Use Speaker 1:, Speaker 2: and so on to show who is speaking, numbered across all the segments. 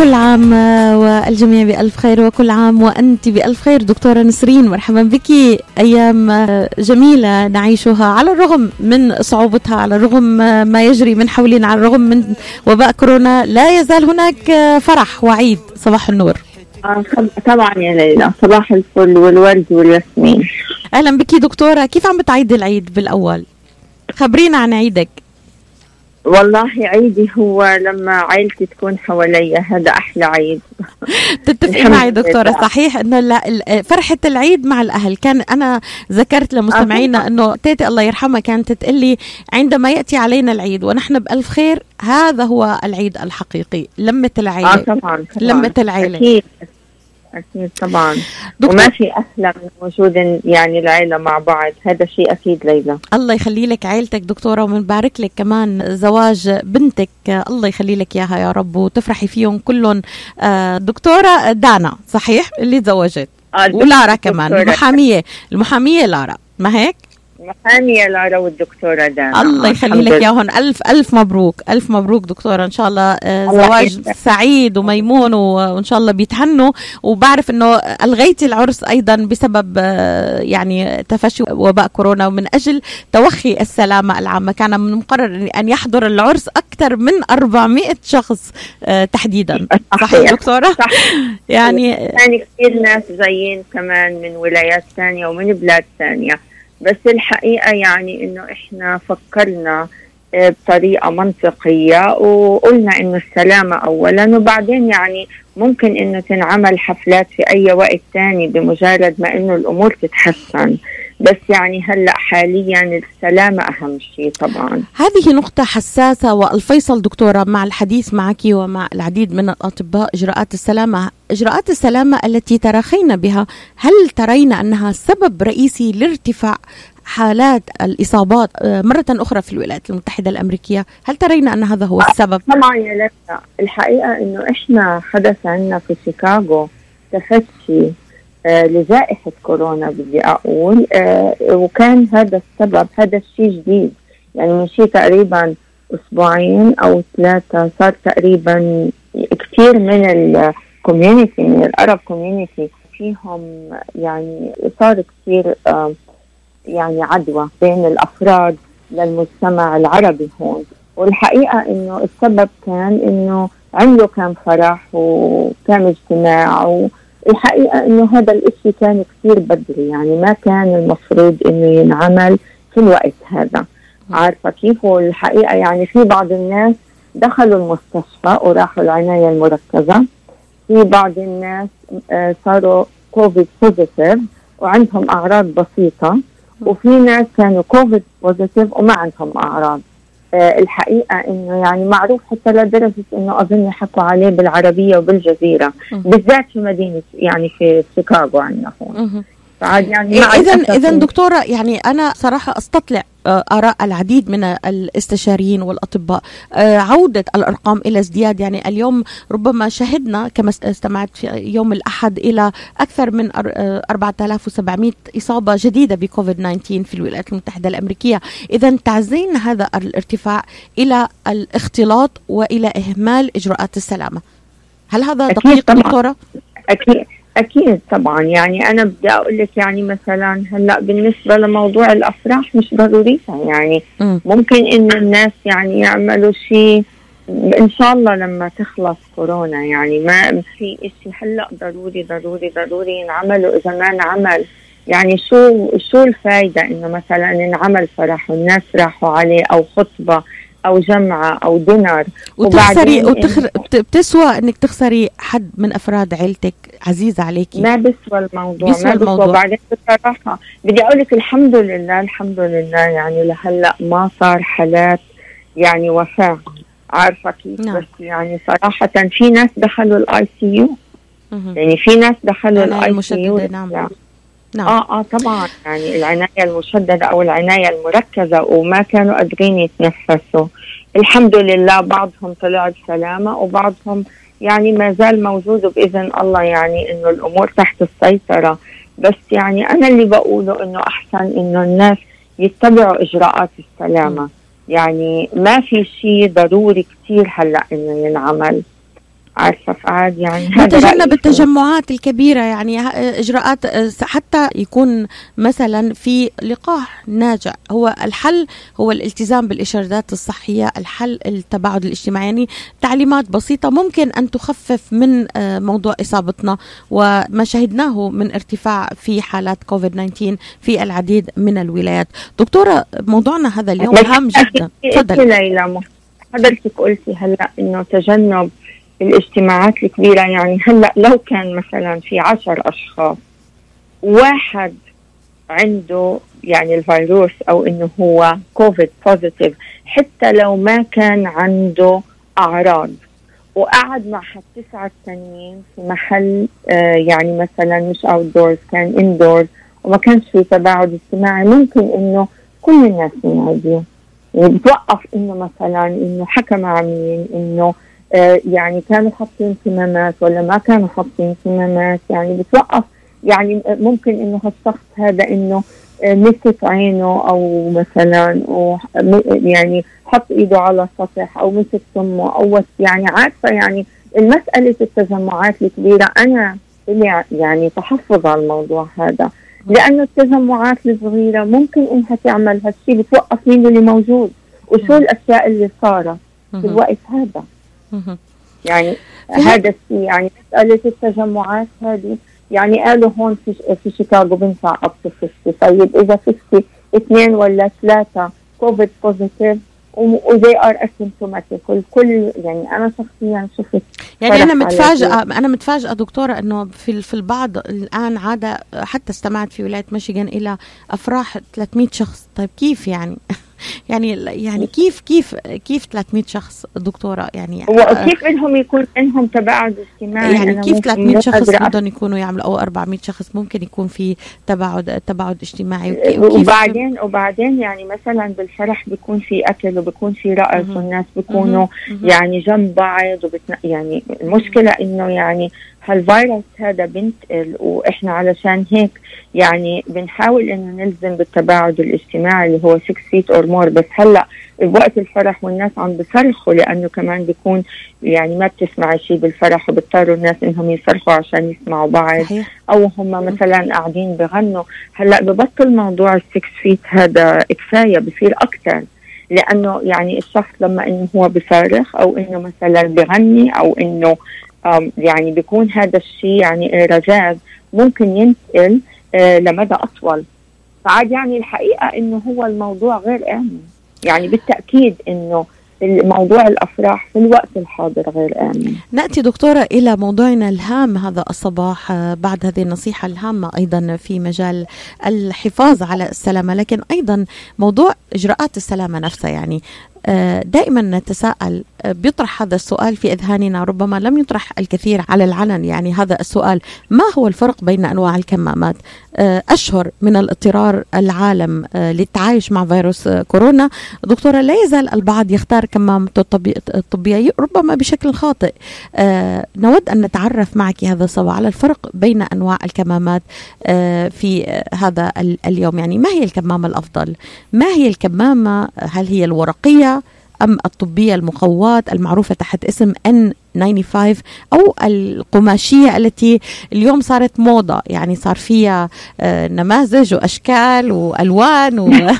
Speaker 1: كل عام والجميع بألف خير وكل عام وأنت بألف خير دكتورة نسرين مرحبا بك. أيام جميلة نعيشها على الرغم من صعوبتها على الرغم ما يجري من حولنا على الرغم من وباء كورونا لا يزال هناك فرح وعيد صباح النور.
Speaker 2: آه، طبعا يا ليلى صباح الفل والورد والياسمين.
Speaker 1: أهلا بك دكتورة كيف عم بتعيدي العيد بالأول؟ خبرينا عن عيدك.
Speaker 2: والله عيدي هو لما عائلتي تكون حوالي هذا أحلى عيد.
Speaker 1: تتفقي معي دكتورة. صحيح إنه فرحة العيد مع الأهل. كان أنا ذكرت لمستمعينا إنه تيتي الله يرحمها كانت تقول عندما يأتي علينا العيد ونحن بألف خير هذا هو العيد الحقيقي لمة العيلة.
Speaker 2: آه طبعا, طبعا.
Speaker 1: لمة العيلة.
Speaker 2: أكيد. أكيد طبعا. دكتور. وما في أحلى من وجود يعني العيلة مع بعض. هذا شيء أكيد ليلى.
Speaker 1: الله يخلي لك عيلتك دكتورة وبنبارك لك كمان زواج بنتك. الله يخلي لك إياها يا رب وتفرحي فيهم كلهم. آه، دكتورة دانا صحيح؟ اللي تزوجت. آه ولارا كمان المحامية المحامية لارا. ما هيك؟
Speaker 2: محامية لارا والدكتورة دانا
Speaker 1: الله يخلي لك اياهم ألف ألف مبروك ألف مبروك دكتورة. إن شاء الله آه، زواج سعيد وميمون وإن شاء الله بيتهنوا. وبعرف إنه ألغيتي العرس أيضا بسبب آه، يعني تفشي وباء كورونا. ومن أجل توخي السلامة العامة كان من المقرر أن يحضر العرس أكثر من 400 شخص آه، تحديدا. صحيح دكتورة؟
Speaker 2: صح يعني كثير ناس جايين كمان من ولايات ثانية ومن بلاد ثانية. بس الحقيقة يعني إنه إحنا فكرنا آه، بطريقة منطقية وقلنا إنه السلامة أولا وبعدين يعني ممكن إنه تنعمل حفلات في أي وقت تاني بمجرد ما إنه الأمور تتحسن. بس يعني هلأ حاليا السلامة أهم شيء طبعا
Speaker 1: هذه نقطة حساسة والفيصل دكتورة مع الحديث معك ومع العديد من الأطباء إجراءات السلامة إجراءات السلامة التي تراخين بها هل ترين أنها سبب رئيسي لارتفاع حالات الإصابات آه، مرة أخرى في الولايات المتحدة الأمريكية هل ترين أن هذا هو السبب؟
Speaker 2: طبعا يا لسه الحقيقة أنه إحنا حدث عندنا في شيكاغو تفشي لجائحة كورونا بدي أقول آه وكان هذا السبب هذا الشيء جديد. يعني من شيء تقريبا أسبوعين أو ثلاثة صار تقريبا كثير من ال community من ال Arab community فيهم يعني صار كثير آه يعني عدوى بين الأفراد للمجتمع العربي هون. والحقيقة إنه السبب كان إنه عملوا كان فرح وكان اجتماع والحقيقة إنه هذا الإشي كان كثير بدري يعني ما كان المفروض إنه ينعمل في الوقت هذا. عارفة كيف؟ والحقيقة يعني في بعض الناس دخلوا المستشفى وراحوا العناية المركزة. في بعض الناس آه، صاروا COVID positive وعندهم أعراض بسيطة. وفي ناس كانوا COVID positive وما عندهم أعراض. الحقيقة إنه يعني معروف حتى لدرجه إنه أظن حكوا عليه بالعربية وبالجزيرة بالذات في مدينة يعني في شيكاغو عندنا هون.
Speaker 1: يعني اذا اذا دكتورة يعني أنا صراحة أستطلع آه، آراء العديد من الأستشاريين والأطباء آه، عودة الأرقام إلى ازدياد. يعني اليوم ربما شهدنا كما استمعت في يوم الأحد إلى أكثر من 4700 آه، إصابة جديدة بكوفيد 19 في الولايات المتحدة الأمريكية. إذا تعزين هذا الارتفاع إلى الاختلاط وإلى إهمال إجراءات السلامة. هل هذا دقيق دكتورة؟
Speaker 2: أكيد أكيد طبعا. يعني أنا بدي أقول لك يعني مثلا هلأ بالنسبة لموضوع الأفراح مش ضروري يعني م. ممكن إن الناس يعني يعملوا شيء إن شاء الله لما تخلص كورونا. يعني ما في شيء هلأ ضروري ضروري ضروري ينعمل واذا ما انعمل. يعني شو شو الفائده إنه مثلا انعمل فرح والناس راحوا عليه أو خطبة؟ أو جمعة أو dinner
Speaker 1: وتخسري وتخر... بتسوى إنك تخسري حد من أفراد عيلتك عزيزة عليكي.
Speaker 2: ما بيسوى الموضوع بيسوى ما بيسوى. بعدين بصراحه بدي أقول لك الحمد لله الحمد لله يعني لهلأ ما صار حالات يعني وفاة. عارفة كيف؟ نعم. بس يعني صراحة في ناس دخلوا ال ICU يعني في ناس دخلوا ال ICU نعم. نعم. آه آه طبعا. يعني العناية المشددة أو العناية المركزة وما كانوا قادرين يتنفسوا. الحمد لله بعضهم طلع بسلامة وبعضهم يعني ما زال موجود بإذن الله يعني إنه الأمور تحت السيطرة. بس يعني أنا اللي بقوله إنه أحسن إنه الناس يتبعوا إجراءات السلامة. م. يعني ما في شيء ضروري كثير هلأ إنه ينعمل. عارفه فعاد يعني.
Speaker 1: نتجنب التجمعات الكبيرة يعني إجراءات حتى يكون مثلا في لقاح ناجع. هو الحل هو الالتزام بالارشادات الصحية الحل التباعد الاجتماعي. يعني تعليمات بسيطة ممكن أن تخفف من آه، موضوع إصابتنا. وما شهدناه من ارتفاع في حالات كوفيد 19 في العديد من الولايات. دكتورة موضوعنا هذا اليوم هام جدا.
Speaker 2: تفضلي ليلى حضرتك قلتي هلأ إنه تجنب الاجتماعات الكبيرة يعني هلأ لو كان مثلا في عشر أشخاص واحد عنده يعني الفيروس أو إنه هو كوفيد positive حتى لو ما كان عنده أعراض وقعد مع التسعة الثانيين في محل آه يعني مثلا مش outdoors كان indoors وما كانش في تباعد اجتماعي ممكن إنه كل الناس ينعدوا يعني بتوقف إنه مثلا إنه حكى مع مين إنه يعني كانوا حاطين كمامات ولا ما كانوا حاطين كمامات؟ يعني بتوقف يعني ممكن إنه هالشخص هذا إنه آه مسك عينه أو مثلا يعني حط إيده على سطح أو مسك فمه أو يعني عارفة يعني المسألة التجمعات الكبيرة أنا لي يعني تحفظ على الموضوع هذا. لأنه التجمعات الصغيرة ممكن إنها تعمل هالشيء بتوقف مين اللي موجود وشو الأشياء اللي صارت في الوقت هذا. يعني هذا الشيء يعني مسألة التجمعات هذه يعني قالوا هون في في شيكاغو بنفع up to 50 طيب إذا 50 اثنين ولا ثلاثة كوفيد positive و they are asymptomatic والكل يعني أنا شخصيا شفت
Speaker 1: يعني أنا متفاجئه أنا متفاجئة دكتورة إنه في في البعض الآن عاد حتى استمعت في ولاية ميشيغان إلى أفراح 300 شخص. طيب كيف يعني؟ يعني يعني كيف كيف كيف 300 شخص دكتورة؟ يعني
Speaker 2: وكيف بدهم يكون عندهم تباعد اجتماعي؟
Speaker 1: يعني كيف 300 شخص بدهم يكونوا يعملوا؟ أو 400 شخص ممكن يكون في تباعد تباعد اجتماعي؟
Speaker 2: وبعدين وبعدين يعني مثلا بالفرح بيكون في أكل وبيكون في رقص والناس بيكونوا يعني جنب بعض وبتن... يعني المشكلة إنه يعني هالفيروس هذا بنتقل وإحنا علشان هيك يعني بنحاول إنه نلزم بالتباعد الاجتماعي اللي هو 6 feet or more بس هلأ بوقت الفرح والناس عم بصرخوا لأنه كمان بيكون يعني ما بتسمع شيء بالفرح وبيضطروا الناس إنهم يصرخوا عشان يسمعوا بعض. أو هم مثلا قاعدين بغنوا. هلأ ببطل موضوع ال six feet هذا كفاية بصير أكثر لأنه يعني الشخص لما إنه هو بصرخ أو إنه مثلا بغني أو إنه يعني بيكون هذا الشيء يعني رذاذ ممكن ينتقل آه، لمدى أطول. فعاد يعني الحقيقة إنه هو الموضوع غير آمن. يعني بالتأكيد إنه موضوع الأفراح في الوقت الحاضر غير آمن.
Speaker 1: نأتي دكتورة إلى موضوعنا الهام هذا الصباح آه، بعد هذه النصيحة الهامة أيضا في مجال الحفاظ على السلامة. لكن أيضا موضوع إجراءات السلامة نفسها يعني دائما نتساءل آه، بيطرح هذا السؤال في أذهاننا ربما لم يطرح الكثير على العلن يعني هذا السؤال ما هو الفرق بين أنواع الكمامات؟ آه، أشهر من الاضطرار العالم للتعايش مع فيروس كورونا. دكتورة لا يزال البعض يختار كمامته الطبية ربما بشكل خاطئ. نود أن نتعرف معك هذا الصباح على الفرق بين أنواع الكمامات في هذا اليوم. يعني ما هي الكمامة الأفضل؟ ما هي الكمامة؟ هل هي الورقية؟ أم الطبية المقواة المعروفة تحت اسم N95 أو القماشية التي اليوم صارت موضة. يعني صار فيها آه، نماذج وأشكال وألوان و...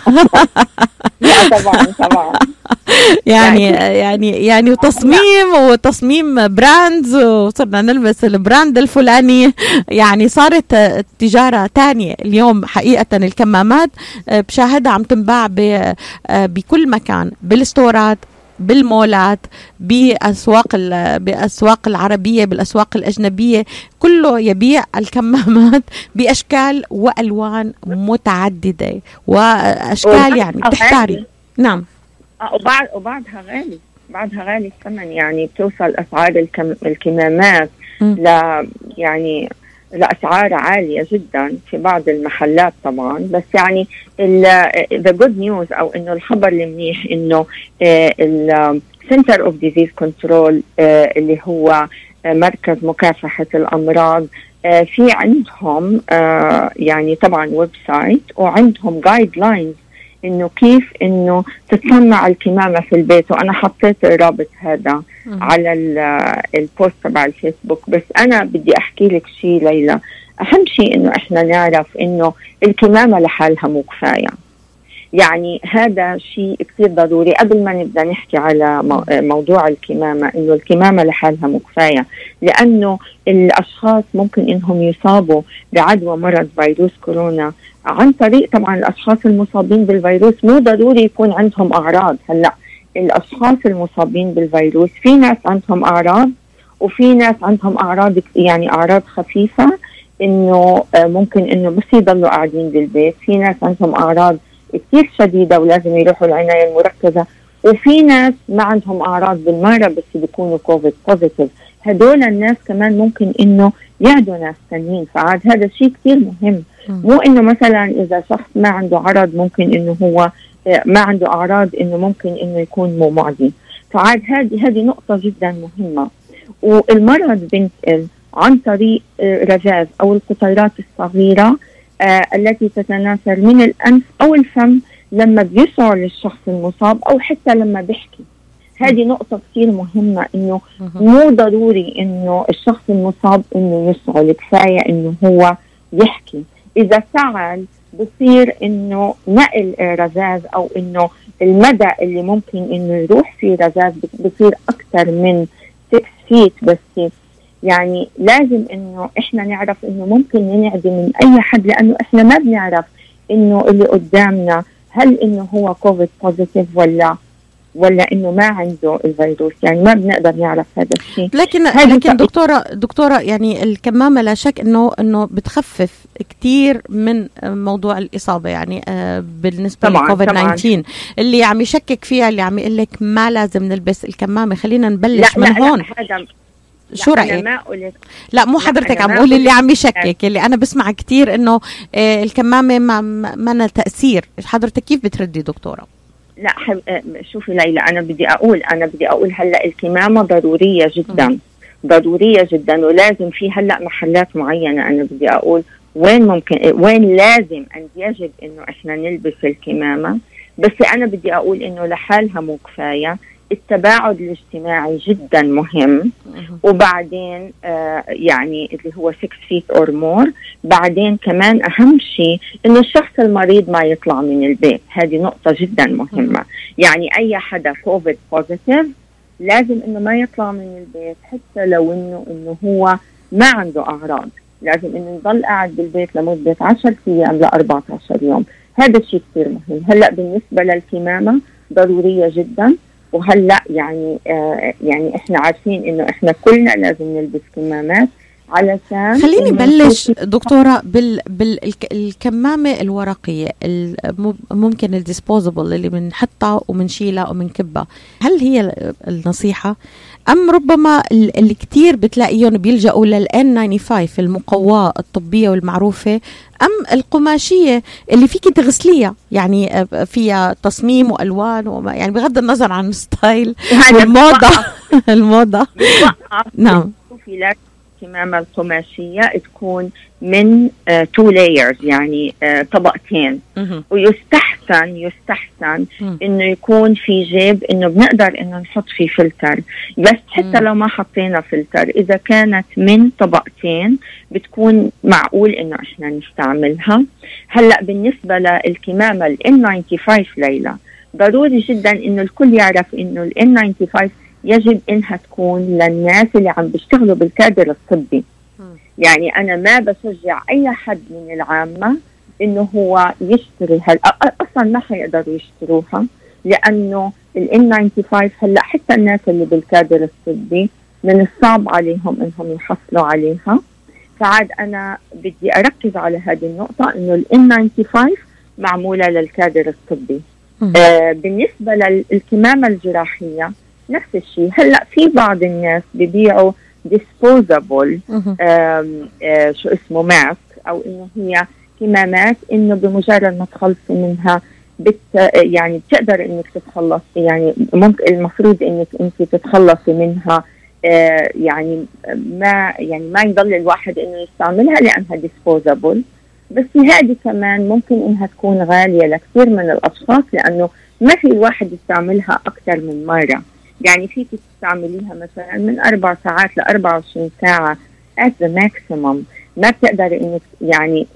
Speaker 2: طبعا طبعا.
Speaker 1: يعني يعني يعني وتصميم وتصميم brands وصرنا نلبس ال brand الفلاني. يعني صارت تجارة تانية. اليوم حقيقة الكمامات آه، بشاهدها عم تنباع آه، بكل مكان بالستورات بالمولات بأسواق بأسواق العربية بالأسواق الأجنبية كله يبيع الكمامات بأشكال وألوان متعددة. وأشكال يعني بتحتاري نعم.
Speaker 2: آه، وبعد وبعدها غالي. بعدها غالي الثمن. يعني بتوصل أسعار الكم الكمامات ل يعني لأسعار عالية جدا في بعض المحلات طبعا بس يعني the good news أو إنه الخبر المنيح إنه ال Center of Disease Control اللي هو آه، مركز مكافحة الأمراض آه، في عندهم يعني طبعا website وعندهم guidelines إنه كيف إنه تتصنع الكمامة في البيت وأنا حطيت الرابط هذا على البوست تبع الفيسبوك. بس أنا بدي أحكي لك شيء ليلى. أهم شيء إنه إحنا نعرف إنه الكمامة لحالها مو كفاية. يعني هذا شيء كثير ضروري. قبل ما نبدأ نحكي على موضوع الكمامة إنه الكمامة لحالها مو كفاية لأنه الأشخاص ممكن إنهم يصابوا بعدوى مرض فيروس كورونا عن طريق طبعا الأشخاص المصابين بالفيروس. مو ضروري يكون عندهم أعراض. هلأ الأشخاص المصابين بالفيروس في ناس عندهم أعراض وفي ناس عندهم أعراض يعني أعراض خفيفة إنه آه، ممكن إنه بس يضلوا قاعدين بالبيت. في ناس عندهم أعراض كثير شديدة ولازم يروحوا العناية المركزة. وفي ناس ما عندهم أعراض بالمرة بس بيكونوا كوفيد positive هدول الناس كمان ممكن إنه يعدوا ناس ثانيين فعاد هذا شيء كثير مهم. مو إنه مثلا إذا شخص ما عنده عرض ممكن إنه هو آه، ما عنده أعراض إنه ممكن إنه يكون مو معدي. فعاد هذه هذه نقطة جدا مهمة. والمرض بينتقل عن طريق آه، رذاذ أو القطيرات الصغيرة آه التي تتناثر من الأنف أو الفم لما بيشعر الشخص المصاب أو حتى لما بيحكي. هذه نقطة كثير مهمة إنه مو ضروري إنه الشخص المصاب إنه يشعر كفاية إنه هو يحكي. إذا فعل بصير إنه نقل رذاذ أو إنه المدى اللي ممكن إنه يروح فيه رذاذ بصير أكثر من 6 feet بس يعني لازم إنه إحنا نعرف إنه ممكن ننعدي من أي حد لأنه إحنا ما بنعرف إنه اللي قدامنا هل إنه هو كوفيد positive ولا ولا إنه ما عنده الفيروس. يعني ما بنقدر نعرف هذا الشيء.
Speaker 1: لكن لكن دكتورة دكتورة يعني الكمامة لا شك إنه إنه بتخفف كثير من موضوع الإصابة يعني آه بالنسبة لكوفيد 19 اللي عم يشكك فيها اللي عم يقول لك ما لازم نلبس الكمامة. خلينا نبلش لا من لا هون. لا شو رأيك؟ ما قلت لا مو حضرتك عم قولي اللي عم يشكك اللي أنا بسمع كثير إنه آه الكمامة ما ما تأثير حضرتك كيف بتردي دكتورة؟
Speaker 2: لا حب... آه، شوفي ليلى أنا بدي أقول أنا بدي أقول هلأ الكمامة ضرورية جدا م. ضرورية جدا ولازم في هلأ محلات معينة أنا بدي أقول وين ممكن وين لازم أن يجب إنه إحنا نلبس الكمامة بس أنا بدي أقول إنه لحالها مو كفاية التباعد الاجتماعي جدا مهم. وبعدين آه يعني اللي هو 6 feet or more بعدين كمان أهم شيء إنه الشخص المريض ما يطلع من البيت. هذه نقطة جدا مهمة. يعني أي حدا كوفيد positive لازم إنه ما يطلع من البيت حتى لو إنه إنه هو ما عنده أعراض. لازم إنه يضل قاعد بالبيت لمدة 10 أيام ل 14 يوم. هذا الشيء كثير مهم. هلأ بالنسبة للكمامة ضرورية جدا. وهلأ يعني آه يعني إحنا عارفين إنه إحنا كلنا لازم نلبس كمامات. علشان
Speaker 1: خليني بلش دكتورة بال بالكمامه الورقية ممكن ال disposable اللي بنحطها وبنشيلها وبنكبها هل هي النصيحة؟ أم ربما اللي كثير بتلاقيهم بيلجأوا لل N95 المقواة الطبية والمعروفة أم القماشية اللي فيك تغسليها؟ يعني فيها تصميم وألوان وما يعني بغض النظر عن ال style والموضة.
Speaker 2: الموضة. نعم. الكمامة القماشية تكون من two uh, layers يعني uh, طبقتين. ويستحسن يستحسن إنه يكون في جيب إنه بنقدر إنه نحط فيه فلتر. بس حتى لو ما حطينا فلتر إذا كانت من طبقتين بتكون معقول إنه إحنا نستعملها. هلأ بالنسبة للكمامة ال N95 ليلى ضروري جدا إنه الكل يعرف إنه ال N95 يجب إنها تكون للناس اللي عم بيشتغلوا بالكادر الطبي. يعني أنا ما بشجع أي حد من العامة إنه هو يشتري هل أصلا ما حيقدروا يشتروها لأنه ال N95 هلأ حتى الناس اللي بالكادر الطبي من الصعب عليهم إنهم يحصلوا عليها. فعاد أنا بدي أركز على هذه النقطة إنه ال N95 معمولة للكادر الطبي. آه بالنسبة للكمامه الجراحية نفس الشيء. هلأ في بعض الناس ببيعوا disposable آه شو اسمه mask أو إنه هي كمامات إنه بمجرد ما تخلصي منها بت يعني بتقدر إنك تتخلصي يعني ممكن المفروض إنك أنت تتخلصي منها آه يعني ما يعني ما يضل الواحد إنه يستعملها لأنها disposable بس هذه كمان ممكن إنها تكون غالية لكثير من الأشخاص لأنه ما في الواحد يستعملها أكثر من مرة. يعني فيك تستعمليها مثلا من أربع ساعات ل 24 ساعة at the maximum. ما بتقدري إنك يعني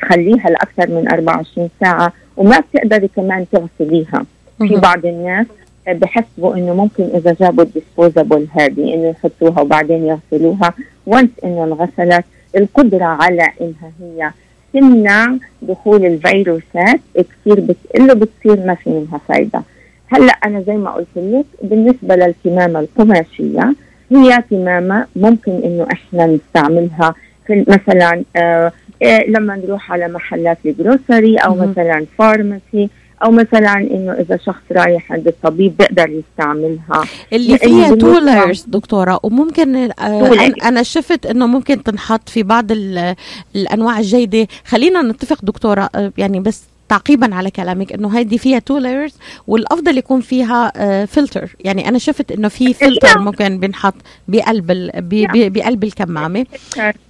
Speaker 2: تخليها لأكثر من 24 ساعة وما بتقدري كمان تغسليها. في بعض الناس بحسبوا إنه ممكن إذا جابوا الديسبوزابل هذه إنه يحطوها وبعدين يغسلوها. وانس إنه انغسلت القدرة على إنها هي تمنع دخول الفيروسات كثير بتقل بتصير ما في منها فايدة. هلا أنا زي ما قلت لك بالنسبة للكمامة القماشيه هي كمامة ممكن إنه إحنا نستعملها في مثلا آه آه لما نروح على محلات الجروسري أو مثلا فارماسي أو مثلا إنه إذا شخص رايح عند الطبيب بيقدر يستعملها.
Speaker 1: اللي فيها تولرز دكتورة وممكن آه أنا شفت إنه ممكن تنحط في بعض الأنواع الجيدة. خلينا نتفق دكتورة آه يعني بس تعقيبا على كلامك إنه هذه فيها two layers والأفضل يكون فيها آه فلتر يعني أنا شفت إنه في فلتر ممكن بنحط بقلب بقلب الكمامة.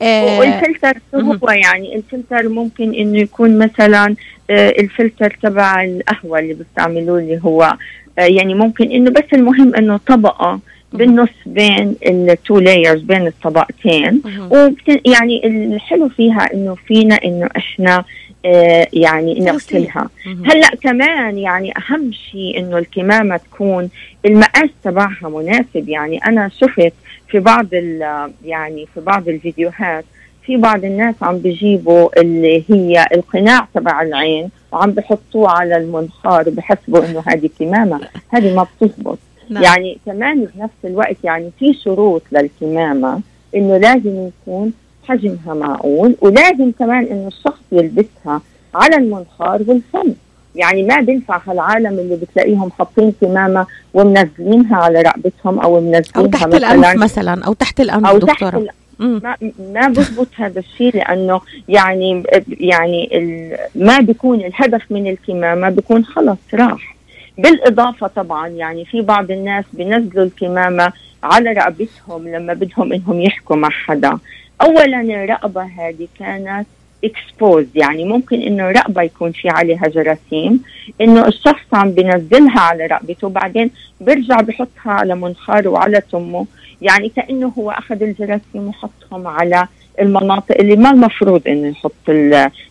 Speaker 2: آه والفلتر هو يعني؟ الفلتر ممكن إنه يكون مثلا آه الفلتر تبع القهوة اللي بيستعملوه اللي هو آه يعني ممكن إنه بس المهم إنه طبقة بالنص بين ال two layers بين الطبقتين. ويعني الحلو فيها إنه فينا إنه إحنا آه يعني نغسلها هلأ كمان يعني أهم شيء إنه الكمامة تكون المقاس تبعها مناسب. يعني أنا شفت في بعض يعني في بعض الفيديوهات في بعض الناس عم بيجيبوا اللي هي القناع تبع العين وعم بحطوه على المنخار وبحسبوا إنه هذه كمامة. هذه ما بتزبط. نعم. يعني كمان بنفس الوقت يعني في شروط للكمامة إنه لازم يكون حجمها معقول ولازم كمان إنه الشخص يلبسها على المنخار والفم. يعني ما بينفع هالعالم اللي بتلاقيهم حاطين كمامة ومنزلينها على رقبتهم أو منزلينها
Speaker 1: أو تحت الأنف مثلا أو تحت الأنف
Speaker 2: أو دكتورة. تحت ما ما بزبط هذا الشيء لأنه يعني يعني ما بيكون الهدف من الكمامة بيكون خلص راح. بالإضافة طبعا يعني في بعض الناس بينزلوا الكمامة على رقبتهم لما بدهم إنهم يحكوا مع حدا. اولا الرقبة هذه كانت exposed يعني ممكن إنه رقبة يكون في عليها جراثيم إنه الشخص عم بينزلها على رقبته بعدين بيرجع بحطها على منخاره وعلى تمه يعني كأنه هو أخذ الجراثيم وحطهم على المناطق اللي ما المفروض إنه يحط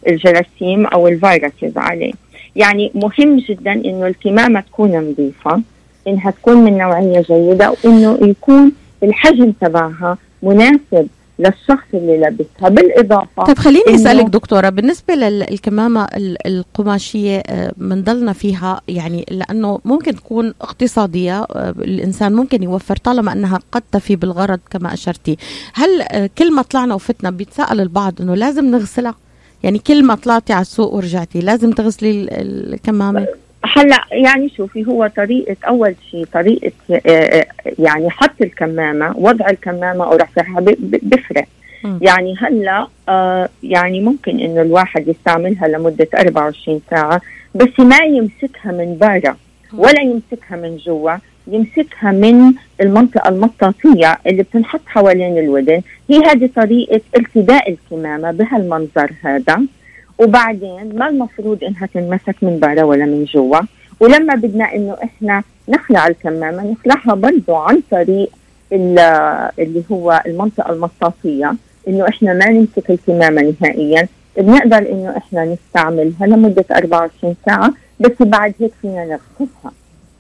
Speaker 2: الجراثيم أو ال viruses عليه. يعني مهم جدا إنه الكمامة تكون نظيفة إنها تكون من نوعية جيدة وإنه يكون الحجم تبعها مناسب للشخص اللي لابسها. بالإضافة
Speaker 1: طيب خليني أسألك دكتورة بالنسبة للكمامه القماشية بنضلنا آه، فيها يعني لأنه ممكن تكون اقتصادية آه، الإنسان ممكن يوفر طالما أنها قد تفي بالغرض كما أشرتي. هل آه، كل ما طلعنا وفتنا بيتساءل البعض إنه لازم نغسلها؟ يعني كل ما طلعتي على السوق ورجعتي لازم تغسلي الكمامة.
Speaker 2: هلا يعني شوفي هو طريقة أول شيء طريقة آه، آه، يعني حط الكمامة وضع الكمامة أو رفعها بفرق يعني هلا آه يعني ممكن إنه الواحد يستعملها لمدة 24 ساعة بس ما يمسكها من برا ولا يمسكها من جوا. يمسكها من المنطقة المطاطية اللي بتنحط حوالين الودن. هي هذه طريقة ارتداء الكمامة بهالمنظر هذا. وبعدين ما المفروض إنها تنمسك من برا ولا من جوا. ولما بدنا إنه إحنا نخلع الكمامة نخلعها برضه عن طريق اللي هو المنطقة المطاطيه إنه إحنا ما نمسك الكمامة نهائيا. بنقدر إنه إحنا نستعملها لمدة 24 ساعة بس بعد هيك فينا نغسلها.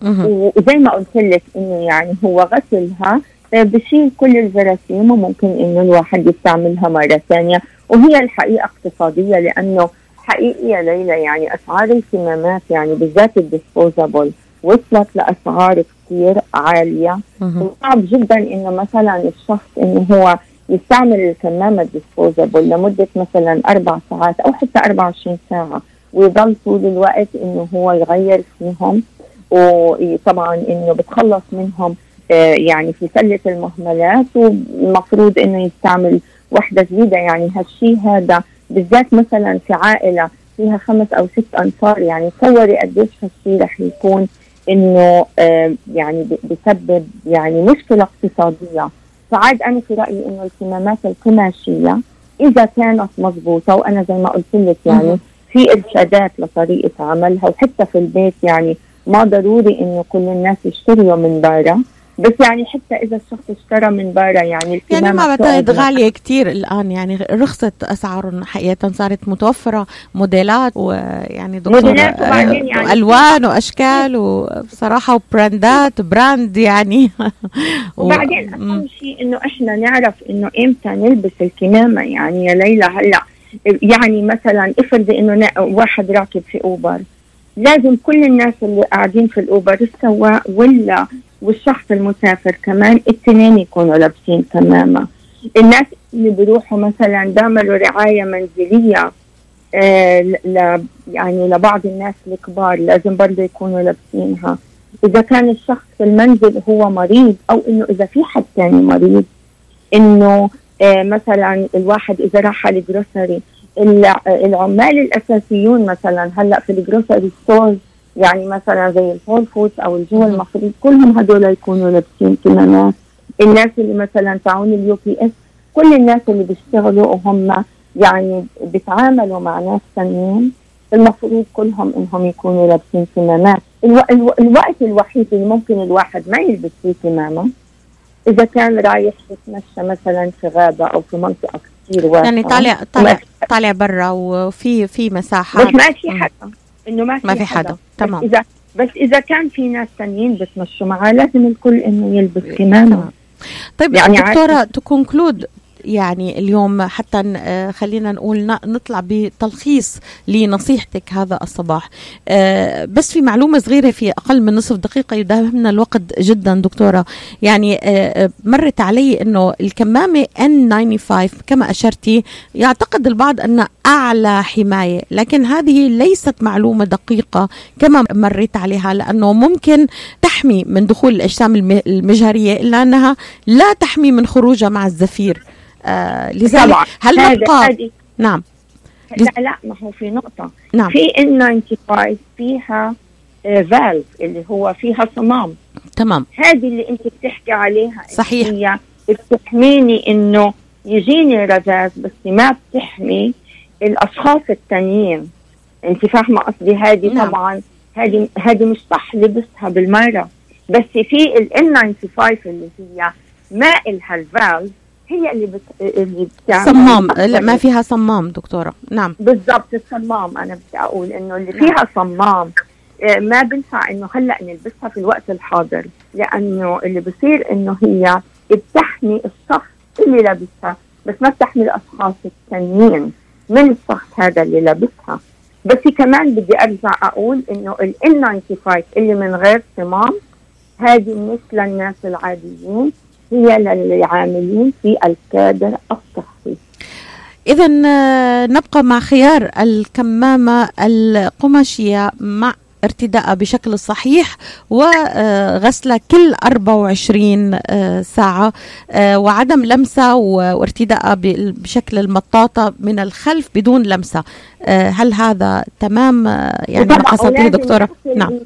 Speaker 2: وزي ما قلت لك إنه يعني هو غسلها آه، بشيل كل الجراثيم وممكن إنه الواحد يستعملها مرة ثانية. وهي الحقيقة اقتصادية لأنه حقيقي يا ليلى يعني أسعار الكمامات يعني بالذات ال disposable وصلت لأسعار كثير عالية. وصعب جدا إنه مثلا الشخص إنه هو يستعمل الكمامة ال disposable لمدة مثلا أربع ساعات أو حتى 24 ساعة ويضل طول الوقت إنه هو يغير فيهم. وطبعا إنه بتخلص منهم آه، يعني في سلة المهملات والمفروض إنه يستعمل وحدة جديدة. يعني هالشيء هذا بالذات مثلا في عائلة فيها خمس أو ست انفار يعني تصوري قديش هالشيء رح يكون إنه آه يعني بسبب يعني مشكلة اقتصادية. فعاد أنا في رأيي إنه الكمامات القماشية إذا كانت مضبوطة وأنا زي ما قلت لك يعني في إرشادات لطريقة عملها وحتى في البيت يعني ما ضروري إنه كل الناس يشتروا من برا بس يعني حتى إذا الشخص اشترى من برا يعني
Speaker 1: يعني ما بعتقد غالية كثير الآن يعني رخصت أسعارهم حقيقة صارت متوفرة موديلات ويعني دكتور موديلات وبعدين يعني والوان وأشكال وبصراحه وبراندات براند يعني.
Speaker 2: وبعدين اهم شيء إنه إحنا نعرف إنه إمتى نلبس الكمامه يعني يا ليلى هلأ يعني مثلا افرضي إنه واحد راكب في أوبر لازم كل الناس اللي قاعدين في الأوبر السواق ولا والشخص المسافر كمان الاثنين يكونوا لابسين كمامه الناس اللي بيروحوا مثلا بيعملوا رعاية منزلية آه ل يعني لبعض الناس الكبار لازم برضه يكونوا لابسينها. إذا كان الشخص في المنزل هو مريض أو إنه إذا في حد ثاني مريض إنه آه مثلا الواحد إذا راح على الجروسري العمال الأساسيون مثلا هلأ في ال grocery stores يعني مثلا زي ال Whole Food أو ال Jewel المفروض كلهم هدول يكونوا لابسين كمامات الناس اللي مثلا تعون ال UPS كل الناس اللي بيشتغلوا وهم يعني بيتعاملوا مع ناس ثانيين المفروض كلهم إنهم يكونوا لابسين كمامات. ألو... ألو... الوقت الوحيد اللي ممكن الواحد ما يلبس فيه كمامة إذا كان رايح يتمشى مثلا في غابة أو في منطقة كثير
Speaker 1: واسعه يعني طالع طالع طالع برا وفي في مساحات
Speaker 2: بس ما في حدا إنه ما في, ما في حدا, حدا. تمام. اذا بس إذا كان في ناس ثانيين بتمشوا معاه لازم الكل إنه يلبس كمامة.
Speaker 1: طيب يعني دكتورة to conclude يعني اليوم حتى آه، خلينا نقول نطلع بتلخيص لنصيحتك هذا الصباح. آه، بس في معلومة صغيرة في أقل من نصف دقيقة يداهمنا الوقت جدا دكتورة. يعني آه، مرت علي أنه الكمامة N95 كما أشرتي يعتقد البعض أن أعلى حماية لكن هذه ليست معلومة دقيقة كما مريت عليها لأنه ممكن تحمي من دخول الأجسام المجهرية إلا أنها لا تحمي من خروجها مع الزفير. آه لذلك طبعا. هل نبقى نعم.
Speaker 2: لا لا ما هو في نقطة. نعم. في ان 95 فيها آه فالف اللي هو فيها صمام.
Speaker 1: تمام.
Speaker 2: هذه اللي انت بتحكي عليها
Speaker 1: صحيح.
Speaker 2: هي بتحميني إنه يجيني رذاذ بس ما بتحمي الأشخاص التانيين. انت فاهمة قصدي؟ هذه نعم. طبعا هذه هذه مش صح لبسها بالمرة. بس في ال N95 اللي هي ما إلها الفالف هي اللي بت... اللي
Speaker 1: بتعمل صمام. لا ما فيها صمام دكتورة. نعم.
Speaker 2: بالضبط الصمام. أنا بدي أقول إنه اللي نعم. فيها صمام آه، ما بنفع إنه هلأ نلبسها في الوقت الحاضر لأنه اللي بصير إنه هي بتحمي الشخص اللي لابسها بس ما بتحمي الأشخاص الثانيين من الشخص هذا اللي لابسها. بس كمان بدي أرجع أقول إنه ال N95 اللي من غير صمام هذه مش للناس العاديين. هي للعاملين في الكادر الصحي.
Speaker 1: إذا آه، نبقى مع خيار الكمامة القماشية مع ارتداء بشكل صحيح وغسلة كل 24 آه، ساعة آه، وعدم لمسة وارتداء بشكل المطاطة من الخلف بدون لمسة. هل هذا تمام؟ يعني قصدته دكتورة؟
Speaker 2: نعم.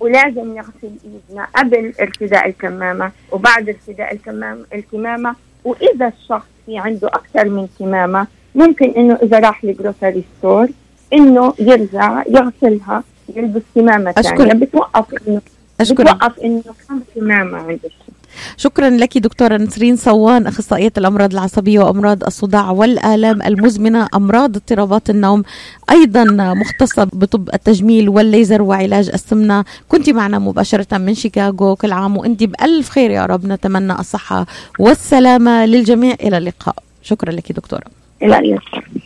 Speaker 2: ولازم نغسل إيدنا قبل ارتداء الكمامة وبعد ارتداء الكمامه الكمامة. وإذا الشخص في عنده أكثر من كمامة ممكن إنه إذا راح ل grocery store إنه يرجع يغسلها يلبس كمامة ثانية. بتوقف انه بتوقف إنه كم كمامة عند الشخص
Speaker 1: شكرا لك دكتورة نسرين صوان أخصائية الأمراض العصبية وأمراض الصداع والآلام المزمنة أمراض اضطرابات النوم أيضا مختصة بطب التجميل والليزر وعلاج السمنة. كنت معنا مباشرة من شيكاغو كل عام وأنت بألف خير يا رب. نتمنى الصحة والسلامة للجميع. إلى اللقاء. شكرا لك دكتورة.
Speaker 2: إلى اللقاء.